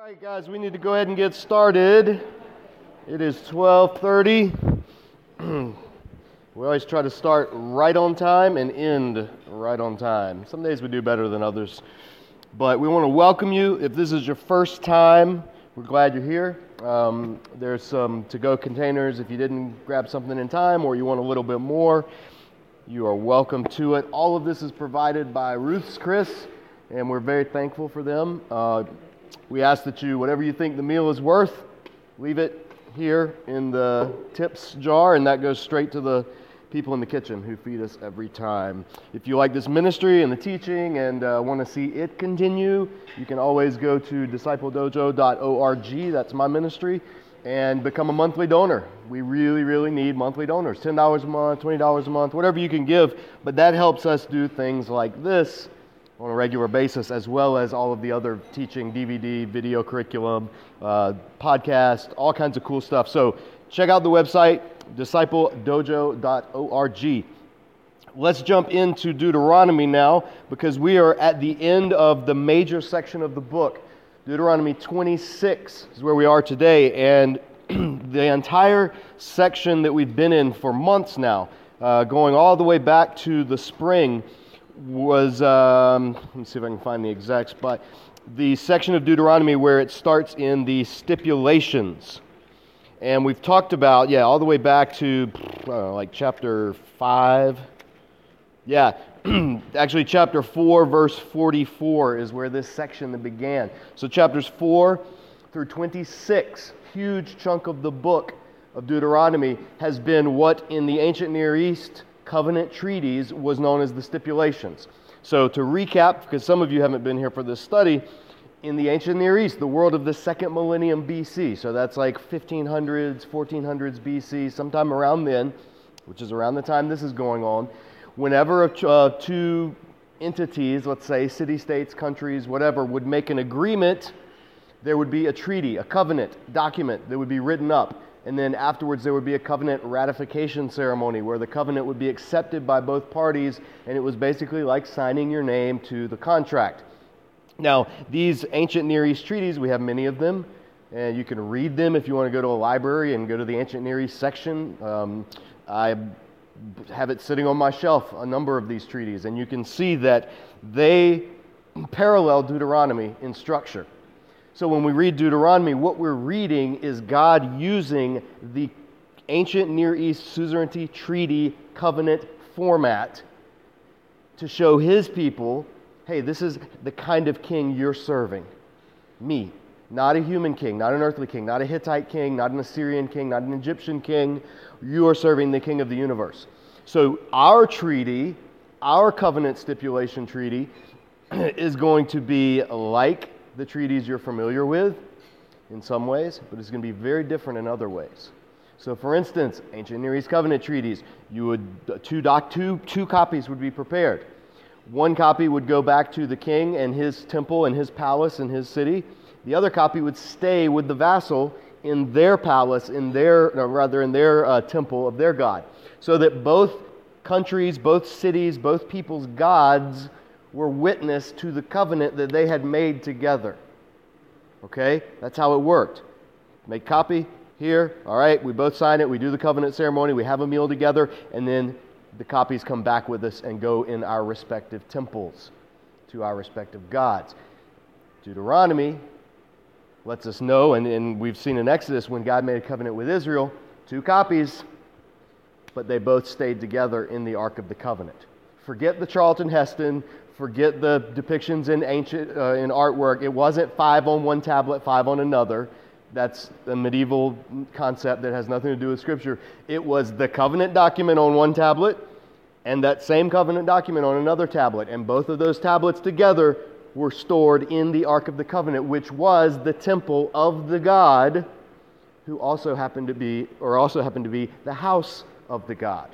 right, guys, we need to go ahead and get started. It is 12:30. we always try to start right on time and end right on time. Some days we do better than others. But we want to welcome you. If this is your first time, we're glad you're here. Um, there's some to-go containers if you didn't grab something in time or you want a little bit more. You are welcome to it. All of this is provided by Ruth's Chris, and we're very thankful for them. Uh, we ask that you, whatever you think the meal is worth, leave it here in the tips jar, and that goes straight to the people in the kitchen who feed us every time. If you like this ministry and the teaching and uh, want to see it continue, you can always go to discipledojo.org. That's my ministry. And become a monthly donor. We really, really need monthly donors $10 a month, $20 a month, whatever you can give. But that helps us do things like this on a regular basis, as well as all of the other teaching, DVD, video curriculum, uh, podcast, all kinds of cool stuff. So check out the website, discipledojo.org. Let's jump into Deuteronomy now because we are at the end of the major section of the book. Deuteronomy 26 is where we are today, and the entire section that we've been in for months now, uh, going all the way back to the spring was, um, let me see if I can find the exact spot, the section of Deuteronomy where it starts in the stipulations. And we've talked about, yeah, all the way back to know, like chapter 5. Yeah, actually, chapter 4, verse 44 is where this section began. So, chapters 4 through 26, huge chunk of the book of Deuteronomy, has been what in the ancient Near East covenant treaties was known as the stipulations. So, to recap, because some of you haven't been here for this study, in the ancient Near East, the world of the second millennium BC, so that's like 1500s, 1400s BC, sometime around then, which is around the time this is going on, whenever uh, two entities, let's say city states, countries, whatever, would make an agreement, there would be a treaty, a covenant document that would be written up and then afterwards, there would be a covenant ratification ceremony where the covenant would be accepted by both parties, and it was basically like signing your name to the contract. Now, these ancient Near East treaties, we have many of them, and you can read them if you want to go to a library and go to the ancient Near East section. Um, I have it sitting on my shelf, a number of these treaties, and you can see that they parallel Deuteronomy in structure. So when we read Deuteronomy, what we're reading is God using the ancient Near East suzerainty treaty covenant format to show his people hey, this is the kind of king you're serving. Me. Not a human king, not an earthly king, not a Hittite king, not an Assyrian king, not an Egyptian king. You are serving the king of the universe. So, our treaty, our covenant stipulation treaty, is going to be like the treaties you're familiar with in some ways, but it's going to be very different in other ways. So, for instance, ancient Near East covenant treaties, you would two, doc, two, two copies would be prepared. One copy would go back to the king and his temple and his palace and his city. The other copy would stay with the vassal in their palace, in their, rather in their uh, temple of their god, so that both countries, both cities, both people's gods were witness to the covenant that they had made together. Okay? That's how it worked. Make copy here. All right, we both sign it. We do the covenant ceremony. We have a meal together. And then the copies come back with us and go in our respective temples to our respective gods. Deuteronomy lets us know, and, and we've seen in Exodus when God made a covenant with Israel, two copies, but they both stayed together in the Ark of the Covenant. Forget the Charlton Heston, forget the depictions in ancient uh, in artwork. It wasn't five on one tablet, five on another. That's a medieval concept that has nothing to do with Scripture. It was the covenant document on one tablet and that same covenant document on another tablet. And both of those tablets together were stored in the Ark of the Covenant, which was the temple of the God who also happened to be, or also happened to be, the house of the God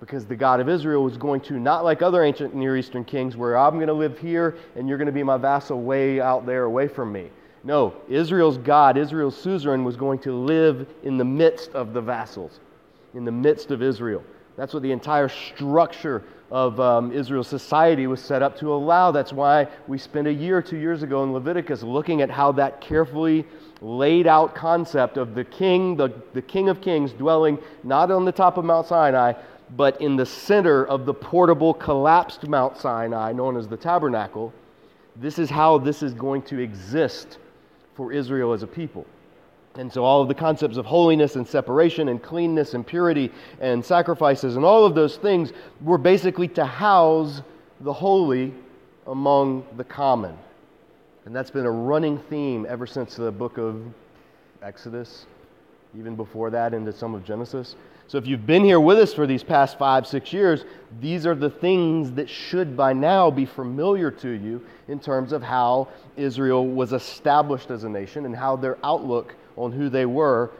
because the God of Israel was going to, not like other ancient Near Eastern kings, where I'm going to live here and you're going to be my vassal way out there away from me. No, Israel's God, Israel's suzerain, was going to live in the midst of the vassals, in the midst of Israel. That's what the entire structure of um, Israel's society was set up to allow. That's why we spent a year, two years ago in Leviticus looking at how that carefully laid out concept of the king, the, the king of kings, dwelling not on the top of Mount Sinai, but in the center of the portable, collapsed Mount Sinai, known as the tabernacle. This is how this is going to exist for Israel as a people. And so, all of the concepts of holiness and separation and cleanness and purity and sacrifices and all of those things were basically to house the holy among the common. And that's been a running theme ever since the book of Exodus, even before that, into some of Genesis. So, if you've been here with us for these past five, six years, these are the things that should by now be familiar to you in terms of how Israel was established as a nation and how their outlook on who they were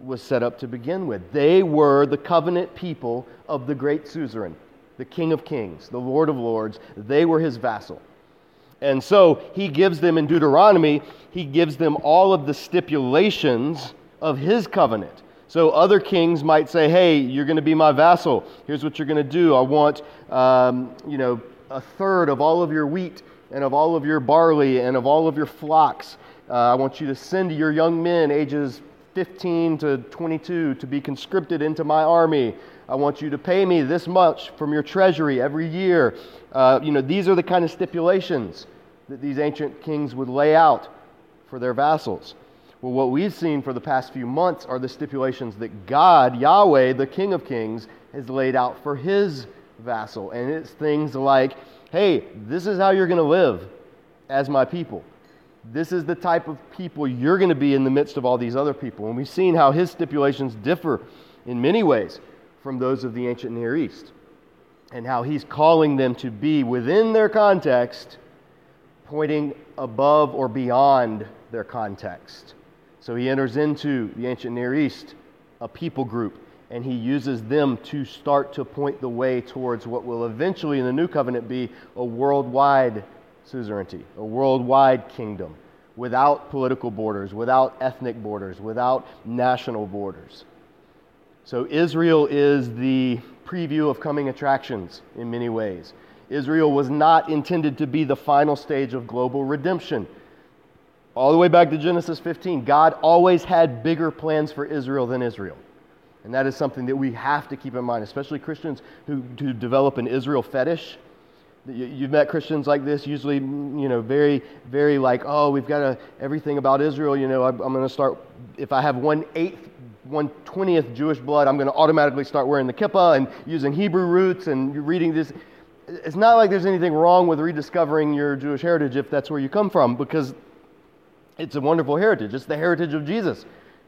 was set up to begin with. They were the covenant people of the great suzerain, the King of Kings, the Lord of Lords. They were his vassal. And so he gives them in Deuteronomy, he gives them all of the stipulations of his covenant. So other kings might say, hey, you're going to be my vassal. Here's what you're going to do. I want, um, you know, a third of all of your wheat and of all of your barley and of all of your flocks. Uh, I want you to send your young men ages 15 to 22 to be conscripted into my army. I want you to pay me this much from your treasury every year. Uh, you know, these are the kind of stipulations that these ancient kings would lay out for their vassals. Well, what we've seen for the past few months are the stipulations that God, Yahweh, the King of Kings, has laid out for his vassal. And it's things like, hey, this is how you're going to live as my people. This is the type of people you're going to be in the midst of all these other people. And we've seen how his stipulations differ in many ways from those of the ancient Near East, and how he's calling them to be within their context, pointing above or beyond their context. So he enters into the ancient Near East, a people group, and he uses them to start to point the way towards what will eventually in the new covenant be a worldwide suzerainty, a worldwide kingdom without political borders, without ethnic borders, without national borders. So Israel is the preview of coming attractions in many ways. Israel was not intended to be the final stage of global redemption. All the way back to Genesis 15, God always had bigger plans for Israel than Israel. And that is something that we have to keep in mind, especially Christians who, who develop an Israel fetish You've met Christians like this, usually, mm, you know, very, very like, oh, we've got a, everything about Israel. You know, I'm, going to start, if I have one eighth, one twentieth Jewish blood, I'm going to automatically start wearing the kippah and using Hebrew roots and reading this. It's not like there's anything wrong with rediscovering your Jewish heritage if that's where you come from, because it's a wonderful heritage. It's the heritage of Jesus.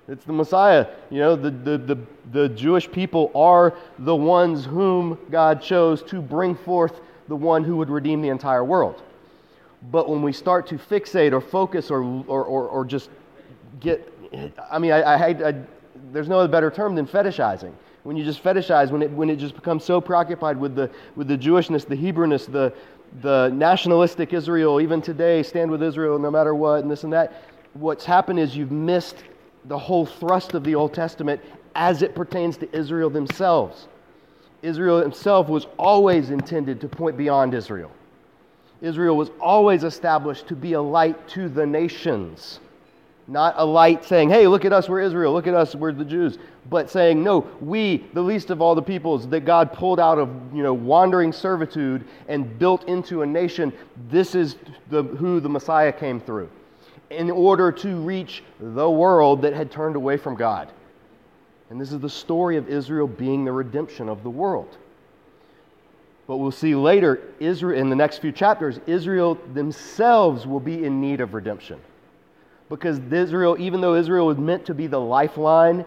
It's the Messiah. You know, the, the, the, the Jewish people are the ones whom God chose to bring forth the one who would redeem the entire world. But when we start to fixate or focus or, or, or, or just get, I mean, I, I, I, there's no better term than fetishizing. When you just fetishize, when it, when it just becomes so preoccupied with the, with the Jewishness, the Hebrewness, the, the nationalistic Israel, even today, stand with Israel no matter what, and this and that, what's happened is you've missed the whole thrust of the Old Testament as it pertains to Israel themselves. Israel himself was always intended to point beyond Israel. Israel was always established to be a light to the nations. Not a light saying, hey, look at us, we're Israel, look at us, we're the Jews. But saying, no, we, the least of all the peoples that God pulled out of you know, wandering servitude and built into a nation, this is the, who the Messiah came through in order to reach the world that had turned away from God. And this is the story of Israel being the redemption of the world. But we'll see later, Israel, in the next few chapters, Israel themselves will be in need of redemption. Because Israel, even though Israel was meant to be the lifeline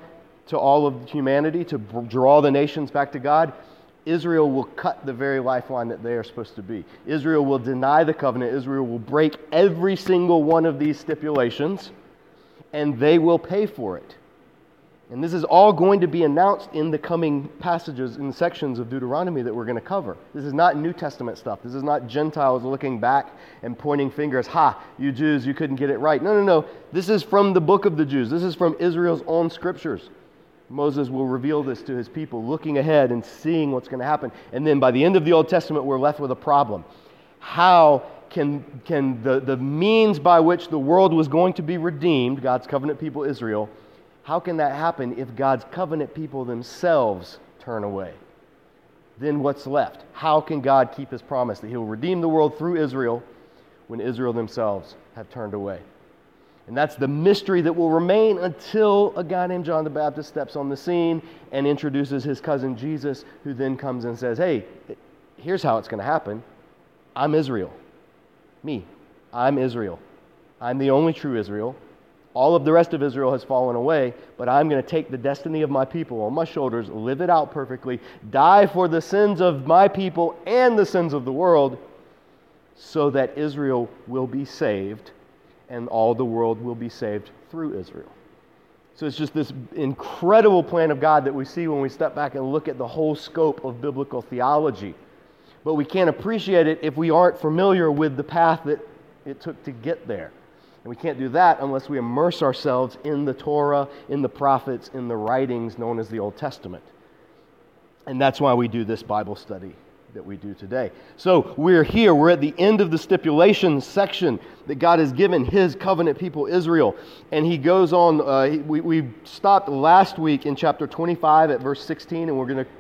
to all of humanity, to draw the nations back to God, Israel will cut the very lifeline that they are supposed to be. Israel will deny the covenant. Israel will break every single one of these stipulations, and they will pay for it. And this is all going to be announced in the coming passages in sections of Deuteronomy that we're going to cover. This is not New Testament stuff. This is not Gentiles looking back and pointing fingers, ha, you Jews, you couldn't get it right. No, no, no. This is from the book of the Jews. This is from Israel's own scriptures. Moses will reveal this to his people, looking ahead and seeing what's going to happen. And then by the end of the Old Testament, we're left with a problem. How can, can the, the means by which the world was going to be redeemed, God's covenant people Israel, how can that happen if God's covenant people themselves turn away? Then what's left? How can God keep his promise that he'll redeem the world through Israel when Israel themselves have turned away? And that's the mystery that will remain until a guy named John the Baptist steps on the scene and introduces his cousin Jesus, who then comes and says, Hey, here's how it's going to happen. I'm Israel. Me. I'm Israel. I'm the only true Israel. All of the rest of Israel has fallen away, but I'm going to take the destiny of my people on my shoulders, live it out perfectly, die for the sins of my people and the sins of the world, so that Israel will be saved and all the world will be saved through Israel. So it's just this incredible plan of God that we see when we step back and look at the whole scope of biblical theology. But we can't appreciate it if we aren't familiar with the path that it took to get there. And we can't do that unless we immerse ourselves in the Torah, in the prophets, in the writings known as the Old Testament. And that's why we do this Bible study that we do today. So we're here, we're at the end of the stipulation section that God has given his covenant people Israel. And he goes on, uh, we, we stopped last week in chapter 25 at verse 16, and we're going to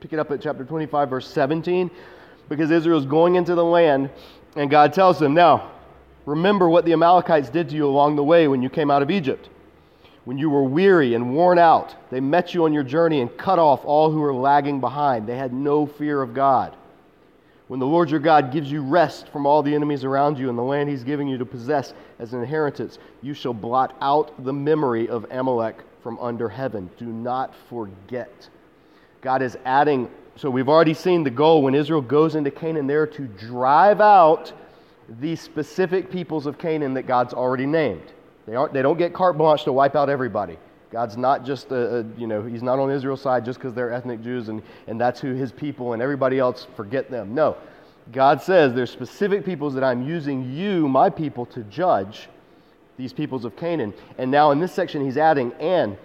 pick it up at chapter 25, verse 17, because Israel's going into the land, and God tells them, Now, remember what the Amalekites did to you along the way when you came out of Egypt. When you were weary and worn out, they met you on your journey and cut off all who were lagging behind. They had no fear of God. When the Lord your God gives you rest from all the enemies around you and the land he's giving you to possess as an inheritance, you shall blot out the memory of Amalek from under heaven. Do not forget. God is adding, so we've already seen the goal when Israel goes into Canaan there to drive out the specific peoples of Canaan that God's already named. They, aren't, they don't get carte blanche to wipe out everybody. God's not just, a, a you know, He's not on Israel's side just because they're ethnic Jews and, and that's who His people and everybody else forget them. No. God says there's specific peoples that I'm using you, my people, to judge these peoples of Canaan. And now in this section, He's adding, and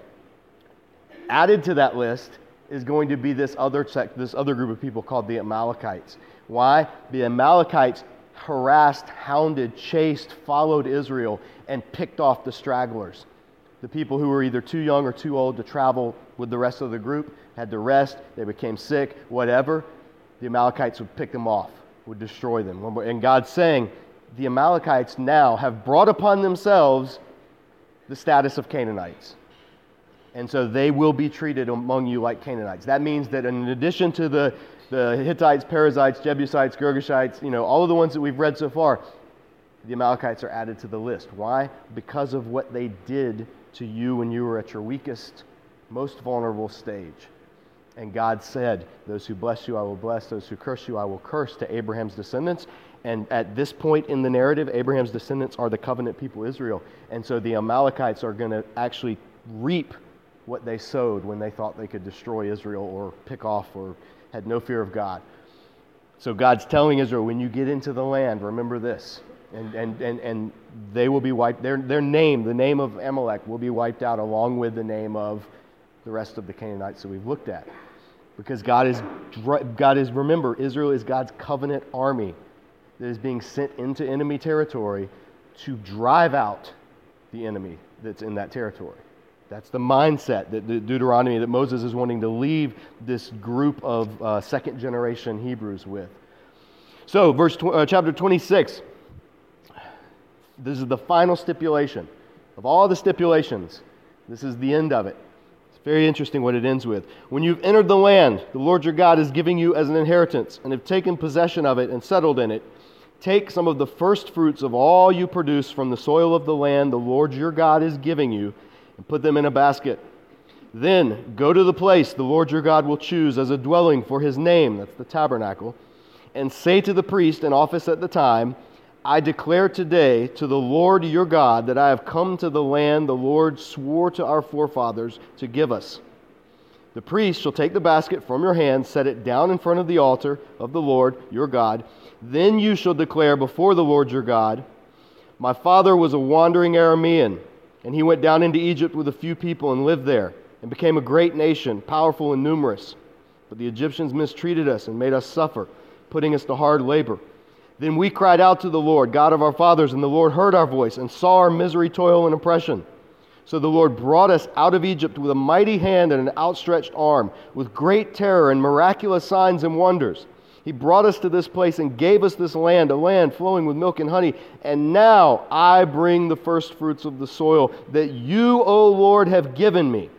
added to that list is going to be this other, sect, this other group of people called the Amalekites. Why? The Amalekites harassed, hounded, chased, followed Israel, and picked off the stragglers. The people who were either too young or too old to travel with the rest of the group had to rest, they became sick, whatever. The Amalekites would pick them off, would destroy them. And God's saying, the Amalekites now have brought upon themselves the status of Canaanites. And so they will be treated among you like Canaanites. That means that in addition to the the Hittites, Perizzites, Jebusites, Girgashites, you know, all of the ones that we've read so far, the Amalekites are added to the list. Why? Because of what they did to you when you were at your weakest, most vulnerable stage. And God said, Those who bless you, I will bless. Those who curse you, I will curse to Abraham's descendants. And at this point in the narrative, Abraham's descendants are the covenant people Israel. And so the Amalekites are going to actually reap what they sowed when they thought they could destroy Israel or pick off or had no fear of God. So God's telling Israel, when you get into the land, remember this. And, and, and, and they will be wiped, their, their name, the name of Amalek, will be wiped out along with the name of the rest of the Canaanites that we've looked at. Because God is, God is, remember, Israel is God's covenant army that is being sent into enemy territory to drive out the enemy that's in that territory. That's the mindset that Deuteronomy, that Moses is wanting to leave this group of uh, second generation Hebrews with. So, verse tw- uh, chapter 26. This is the final stipulation. Of all the stipulations, this is the end of it. It's very interesting what it ends with. When you've entered the land the Lord your God is giving you as an inheritance and have taken possession of it and settled in it, take some of the first fruits of all you produce from the soil of the land the Lord your God is giving you and put them in a basket. Then go to the place the Lord your God will choose as a dwelling for his name, that's the tabernacle, and say to the priest in office at the time, I declare today to the Lord your God that I have come to the land the Lord swore to our forefathers to give us. The priest shall take the basket from your hand, set it down in front of the altar of the Lord your God. Then you shall declare before the Lord your God, My father was a wandering Aramean and he went down into Egypt with a few people and lived there. and became a great nation, powerful and numerous. But the Egyptians mistreated us and made us suffer, putting us to hard labor. Then we cried out to the Lord, God of our fathers, and the Lord heard our voice and saw our misery, toil, and oppression. So the Lord brought us out of Egypt with a mighty hand and an outstretched arm, with great terror and miraculous signs and wonders. He brought us to this place and gave us this land, a land flowing with milk and honey. And now I bring the first fruits of the soil that you, O Lord, have given me.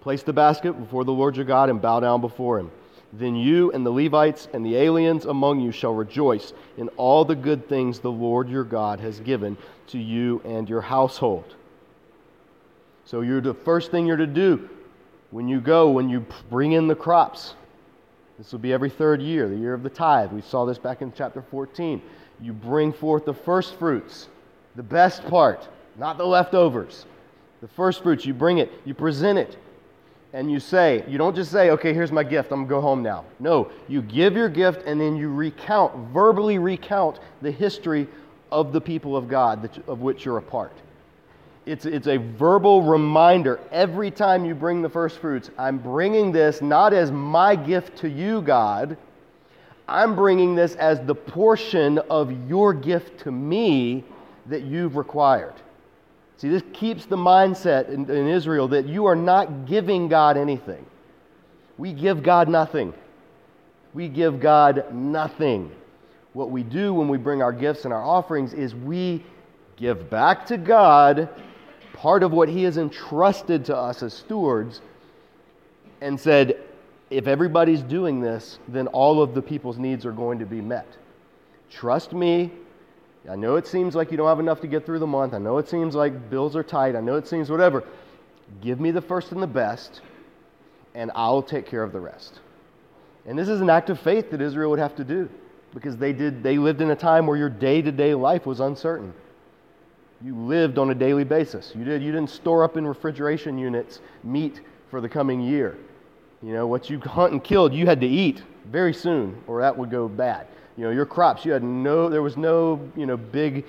Place the basket before the Lord your God and bow down before him. Then you and the Levites and the aliens among you shall rejoice in all the good things the Lord your God has given to you and your household. So you're the first thing you're to do when you go, when you bring in the crops. This will be every third year, the year of the tithe. We saw this back in chapter 14. You bring forth the first fruits, the best part, not the leftovers. The first fruits, you bring it, you present it, and you say, you don't just say, okay, here's my gift, I'm to go home now. No, you give your gift and then you recount, verbally recount the history of the people of God that, of which you're a part. It's, it's a verbal reminder every time you bring the first fruits. I'm bringing this not as my gift to you, God. I'm bringing this as the portion of your gift to me that you've required. See, this keeps the mindset in, in, Israel that you are not giving God anything. We give God nothing. We give God nothing. What we do when we bring our gifts and our offerings is we give back to God part of what He has entrusted to us as stewards and said, if everybody's doing this, then all of the people's needs are going to be met. Trust me. I know it seems like you don't have enough to get through the month. I know it seems like bills are tight. I know it seems whatever. Give me the first and the best, and I'll take care of the rest. And this is an act of faith that Israel would have to do because they, did, they lived in a time where your day to day life was uncertain. You lived on a daily basis. You, did, you didn't store up in refrigeration units meat for the coming year. You know, what you hunt and killed, you had to eat very soon, or that would go bad. You know, your crops, you had no, there was no, you know, big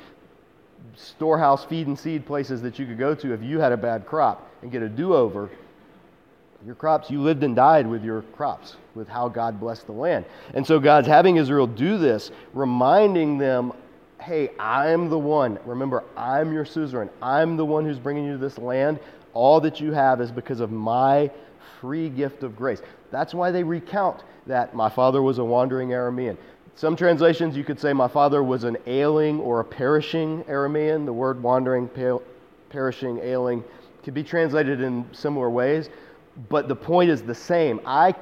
storehouse feed and seed places that you could go to if you had a bad crop and get a do over. Your crops, you lived and died with your crops, with how God blessed the land. And so God's having Israel do this, reminding them hey, I'm the one. Remember, I'm your suzerain. I'm the one who's bringing you to this land. All that you have is because of my free gift of grace. That's why they recount that my father was a wandering Aramean. Some translations you could say my father was an ailing or a perishing Aramean. The word wandering, perishing, ailing could be translated in similar ways, but the point is the same. I,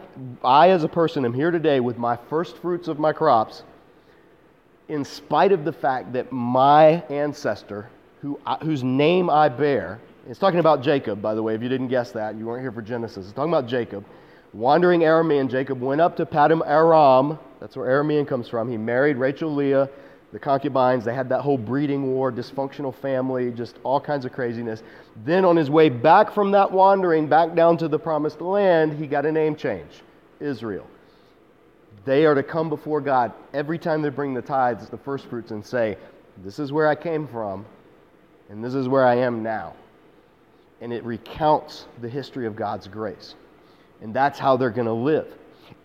I as a person am here today with my first fruits of my crops in spite of the fact that my ancestor, who, whose name I bear, it's talking about Jacob, by the way, if you didn't guess that, you weren't here for Genesis. It's talking about Jacob. Wandering Aramean, Jacob went up to Paddan Aram. That's where Aramean comes from. He married Rachel Leah, the concubines. They had that whole breeding war, dysfunctional family, just all kinds of craziness. Then, on his way back from that wandering, back down to the promised land, he got a name change Israel. They are to come before God every time they bring the tithes, the first fruits, and say, This is where I came from, and this is where I am now. And it recounts the history of God's grace. And that's how they're going to live.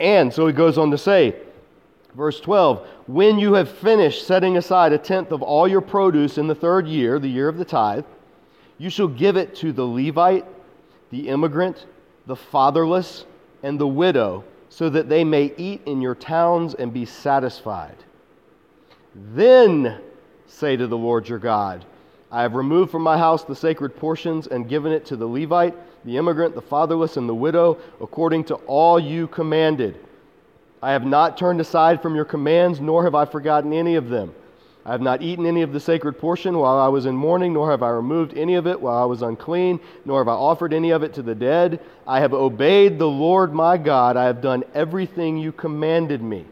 And so he goes on to say, verse 12, When you have finished setting aside a tenth of all your produce in the third year, the year of the tithe, you shall give it to the Levite, the immigrant, the fatherless, and the widow so that they may eat in your towns and be satisfied. Then say to the Lord your God, I have removed from my house the sacred portions and given it to the Levite, the immigrant, the fatherless, and the widow, according to all you commanded. I have not turned aside from your commands, nor have I forgotten any of them. I have not eaten any of the sacred portion while I was in mourning, nor have I removed any of it while I was unclean, nor have I offered any of it to the dead. I have obeyed the Lord my God. I have done everything you commanded me.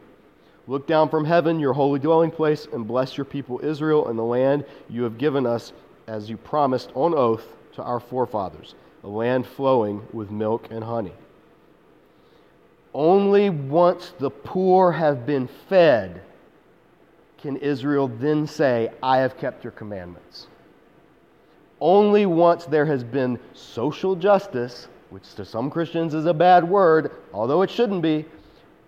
Look down from heaven, your holy dwelling place, and bless your people Israel and the land you have given us as you promised on oath to our forefathers, a land flowing with milk and honey. Only once the poor have been fed can Israel then say, I have kept your commandments. only once there has been social justice, which to some Christians is a bad word, although it shouldn't be,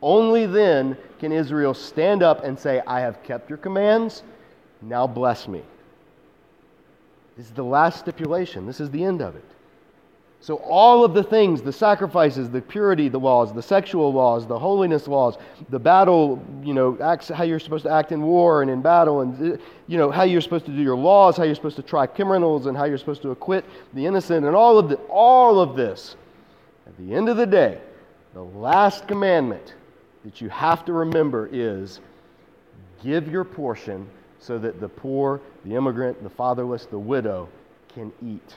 only then can Israel stand up and say, I have kept your commands, now bless me. This is the last stipulation. This is the end of it. So, all of the things the sacrifices, the purity the laws, the sexual laws, the holiness laws, the battle, you know, acts, how you're supposed to act in war and in battle, and, uh, you know, how you're supposed to do your laws, how you're supposed to try criminals, and how you're supposed to acquit the innocent, and all of, the, all of this, at the end of the day, the last commandment that you have to remember is give your portion so that the poor, the immigrant, the fatherless, the widow can eat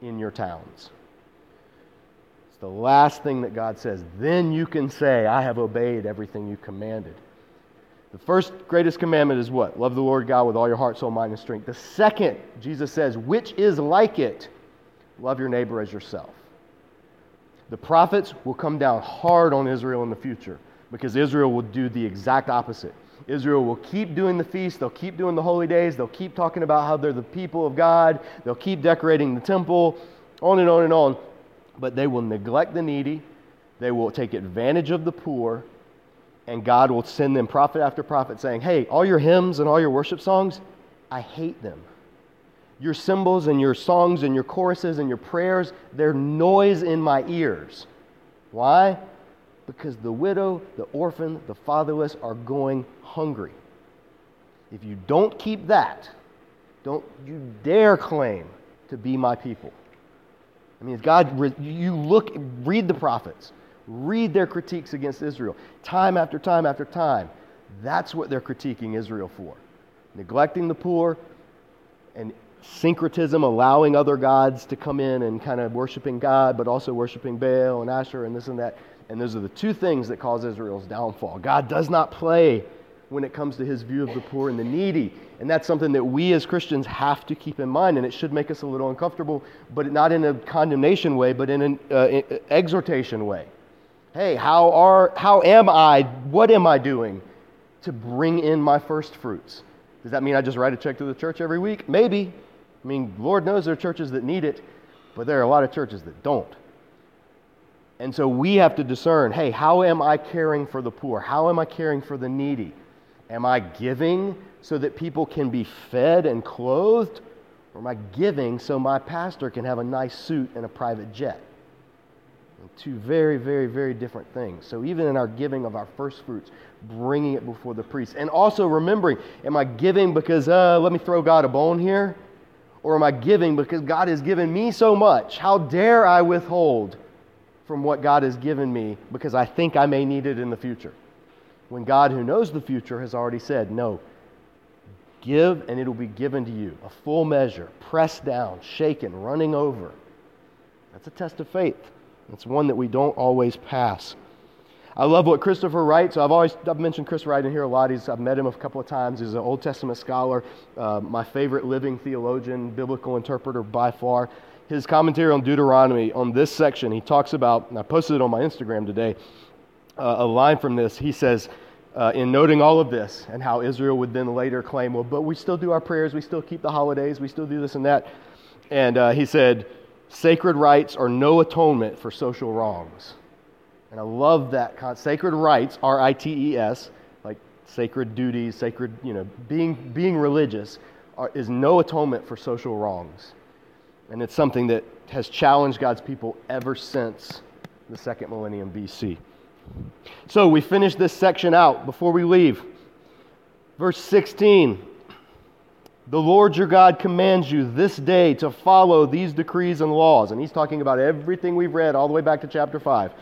in your towns the last thing that God says. Then you can say, I have obeyed everything you commanded. The first greatest commandment is what? Love the Lord God with all your heart, soul, mind, and strength. The second, Jesus says, which is like it, love your neighbor as yourself. The prophets will come down hard on Israel in the future because Israel will do the exact opposite. Israel will keep doing the feast, they'll keep doing the holy days, they'll keep talking about how they're the people of God, they'll keep decorating the temple, on and on and on but they will neglect the needy, they will take advantage of the poor, and God will send them prophet after prophet saying, Hey, all your hymns and all your worship songs, I hate them. Your cymbals and your songs and your choruses and your prayers, they're noise in my ears. Why? Because the widow, the orphan, the fatherless are going hungry. If you don't keep that, don't you dare claim to be my people. I mean, God, you look, read the prophets, read their critiques against Israel, time after time after time. That's what they're critiquing Israel for neglecting the poor and syncretism, allowing other gods to come in and kind of worshiping God, but also worshiping Baal and Asher and this and that. And those are the two things that cause Israel's downfall. God does not play when it comes to his view of the poor and the needy. And that's something that we as Christians have to keep in mind. And it should make us a little uncomfortable, but not in a condemnation way, but in an uh, exhortation way. Hey, how, are, how am I? What am I doing to bring in my first fruits? Does that mean I just write a check to the church every week? Maybe. I mean, Lord knows there are churches that need it, but there are a lot of churches that don't. And so we have to discern hey, how am I caring for the poor? How am I caring for the needy? Am I giving so that people can be fed and clothed? Or am I giving so my pastor can have a nice suit and a private jet? Two very, very, very different things. So, even in our giving of our first fruits, bringing it before the priest. And also remembering, am I giving because, uh, let me throw God a bone here? Or am I giving because God has given me so much? How dare I withhold from what God has given me because I think I may need it in the future? When God, who knows the future, has already said, No, give and it'll be given to you. A full measure, pressed down, shaken, running over. That's a test of faith. It's one that we don't always pass. I love what Christopher writes. I've always I've mentioned Chris Wright in here a lot. He's, I've met him a couple of times. He's an Old Testament scholar, uh, my favorite living theologian, biblical interpreter by far. His commentary on Deuteronomy on this section, he talks about, and I posted it on my Instagram today, uh, a line from this. He says, uh, in noting all of this and how Israel would then later claim, well, but we still do our prayers, we still keep the holidays, we still do this and that. And uh, he said, sacred rites are no atonement for social wrongs. And I love that. Con- sacred rites, R I T E S, like sacred duties, sacred, you know, being, being religious, are, is no atonement for social wrongs. And it's something that has challenged God's people ever since the second millennium BC. So we finish this section out before we leave. Verse 16 The Lord your God commands you this day to follow these decrees and laws. And he's talking about everything we've read all the way back to chapter 5.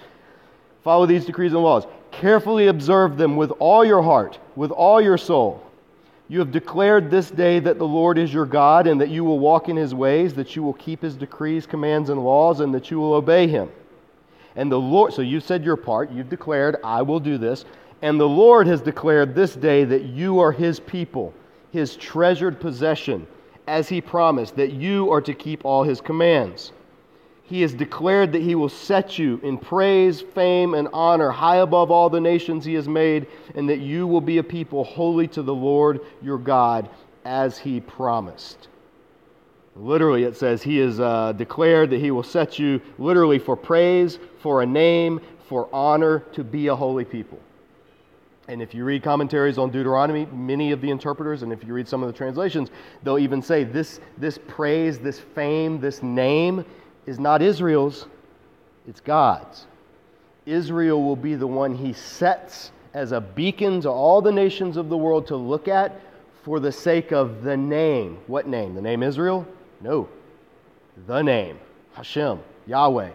Follow these decrees and laws. Carefully observe them with all your heart, with all your soul. You have declared this day that the Lord is your God, and that you will walk in his ways, that you will keep his decrees, commands, and laws, and that you will obey him. And the Lord, so you said your part, you've declared, I will do this. And the Lord has declared this day that you are his people, his treasured possession, as he promised, that you are to keep all his commands. He has declared that he will set you in praise, fame, and honor high above all the nations he has made, and that you will be a people holy to the Lord your God, as he promised. Literally, it says he has uh, declared that he will set you literally for praise, for a name, for honor, to be a holy people. And if you read commentaries on Deuteronomy, many of the interpreters, and if you read some of the translations, they'll even say this, this praise, this fame, this name is not Israel's, it's God's. Israel will be the one he sets as a beacon to all the nations of the world to look at for the sake of the name. What name? The name Israel? No. The name. Hashem. Yahweh.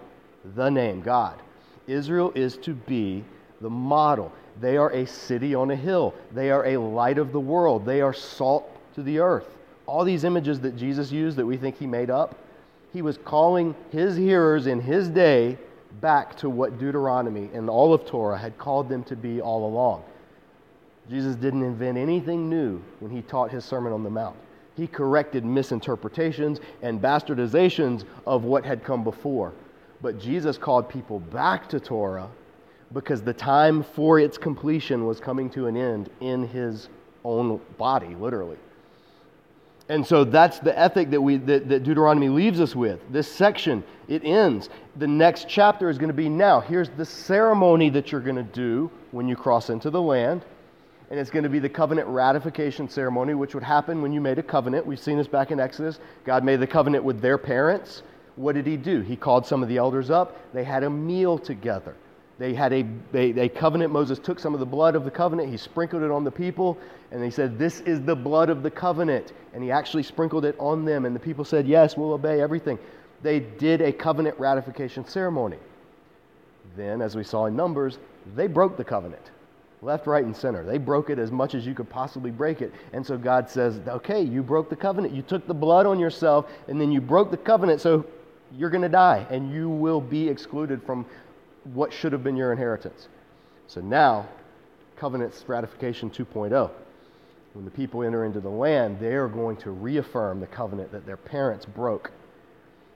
The name. God. Israel is to be the model. They are a city on a hill. They are a light of the world. They are salt to the earth. All these images that Jesus used that we think he made up, he was calling his hearers in his day back to what Deuteronomy and all of Torah had called them to be all along. Jesus didn't invent anything new when he taught his Sermon on the Mount. He corrected misinterpretations and bastardizations of what had come before. But Jesus called people back to Torah because the time for its completion was coming to an end in his own body, literally. And so that's the ethic that, we, that, that, Deuteronomy leaves us with. This section, it ends. The next chapter is going to be now. Here's the ceremony that you're going to do when you cross into the land. And it's going to be the covenant ratification ceremony, which would happen when you made a covenant. We've seen this back in Exodus. God made the covenant with their parents. What did he do? He called some of the elders up. They had a meal together. They had a, a, covenant. Moses took some of the blood of the covenant, he sprinkled it on the people, and he said, This is the blood of the covenant. And he actually sprinkled it on them. And the people said, Yes, we'll obey everything. They did a covenant ratification ceremony. Then, as we saw in Numbers, they broke the covenant left, right, and center. They broke it as much as you could possibly break it. And so God says, Okay, you broke the covenant. You took the blood on yourself, and then you broke the covenant, so you're going to die, and you will be excluded from what should have been your inheritance. So now, covenant ratification 2.0. When the people enter into the land, they are going to reaffirm the covenant that their parents broke,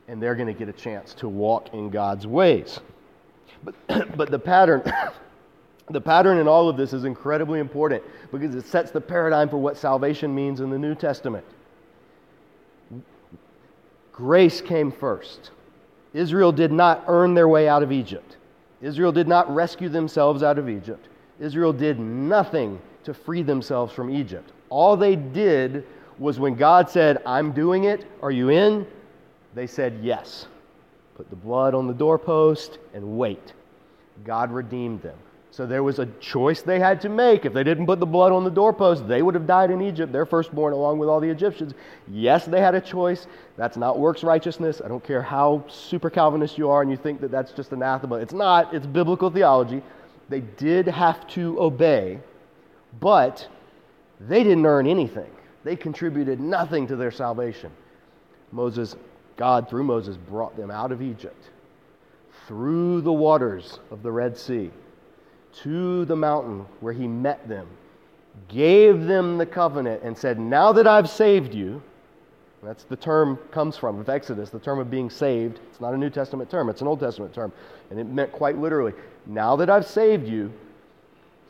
and they're going to get a chance to walk in God's ways. But, but the pattern. The pattern in all of this is incredibly important because it sets the paradigm for what salvation means in the New Testament. Grace came first. Israel did not earn their way out of Egypt. Israel did not rescue themselves out of Egypt. Israel did nothing to free themselves from Egypt. All they did was when God said, I'm doing it, are you in? They said yes. Put the blood on the doorpost and wait. God redeemed them. So there was a choice they had to make. If they didn't put the blood on the doorpost, they would have died in Egypt, their firstborn, along with all the Egyptians. Yes, they had a choice. That's not works righteousness. I don't care how super Calvinist you are and you think that that's just anathema. It's not, it's biblical theology. They did have to obey, but they didn't earn anything. They contributed nothing to their salvation. Moses, God, through Moses, brought them out of Egypt through the waters of the Red Sea to the mountain where he met them, gave them the covenant, and said, Now that I've saved you, that's the term comes from of Exodus, the term of being saved. It's not a New Testament term, it's an Old Testament term. And it meant quite literally, now that I've saved you,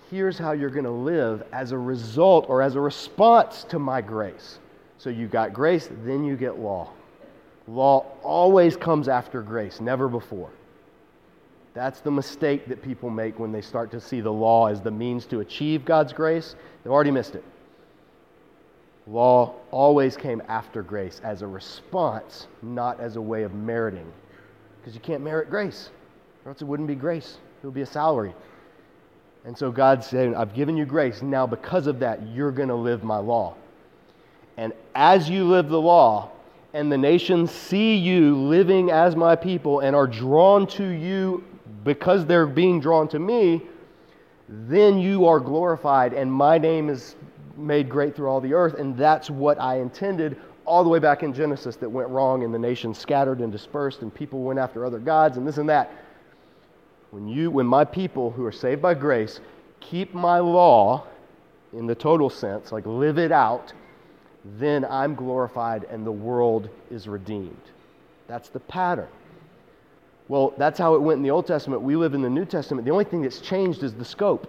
here's how you're going to live as a result or as a response to my grace. So you got grace, then you get law. Law always comes after grace, never before. That's the mistake that people make when they start to see the law as the means to achieve God's grace. They've already missed it. Law always came after grace as a response, not as a way of meriting. Because you can't merit grace, or else it wouldn't be grace, it would be a salary. And so God's saying, I've given you grace. Now, because of that, you're going to live my law. And as you live the law, and the nations see you living as my people and are drawn to you because they're being drawn to me, then you are glorified, and my name is made great through all the earth. And that's what I intended all the way back in Genesis that went wrong, and the nations scattered and dispersed, and people went after other gods, and this and that. When, you, when my people who are saved by grace keep my law in the total sense, like live it out, then I'm glorified and the world is redeemed. That's the pattern. Well, that's how it went in the Old Testament. We live in the New Testament. The only thing that's changed is the scope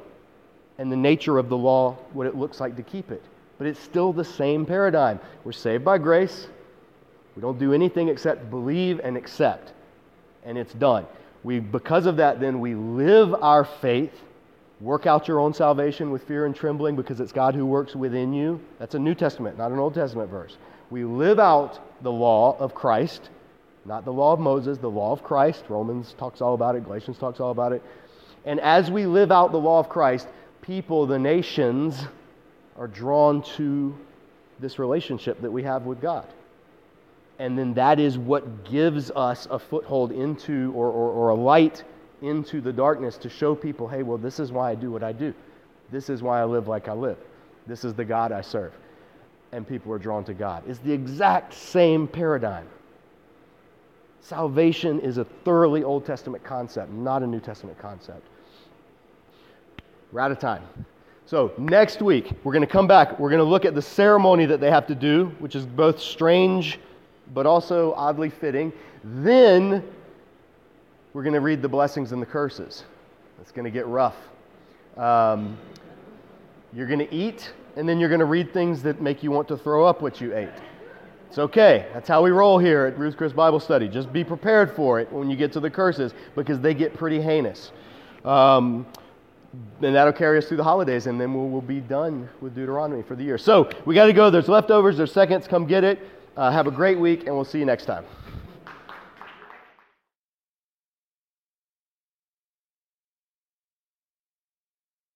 and the nature of the law, what it looks like to keep it. But it's still the same paradigm. We're saved by grace, We don't do anything except believe and accept, and it's done. We, because of that, then we live our faith. Work out your own salvation with fear and trembling because it's God who works within you. That's a New Testament, not an Old Testament verse. We live out the law of Christ, not the law of Moses, the law of Christ. Romans talks all about it, Galatians talks all about it. And as we live out the law of Christ, people, the nations, are drawn to this relationship that we have with God. And then that is what gives us a foothold into or, or, or, a light into the darkness to show people, hey, well, this is why I do what I do. This is why I live like I live. This is the God I serve. And people are drawn to God. It's the exact same paradigm. Salvation is a thoroughly Old Testament concept, not a New Testament concept. We're out of time. So, next week, we're going to come back. We're going to look at the ceremony that they have to do, which is both strange but also oddly fitting. Then, we're going to read the blessings and the curses. It's going to get rough. Um, you're going to eat, and then you're going to read things that make you want to throw up what you ate. It's okay. That's how we roll here at Ruth Chris Bible Study. Just be prepared for it when you get to the curses because they get pretty heinous. Um, and that'll carry us through the holidays, and then we'll, we'll be done with Deuteronomy for the year. So we got to go. There's leftovers, there's seconds. Come get it. Uh, have a great week, and we'll see you next time.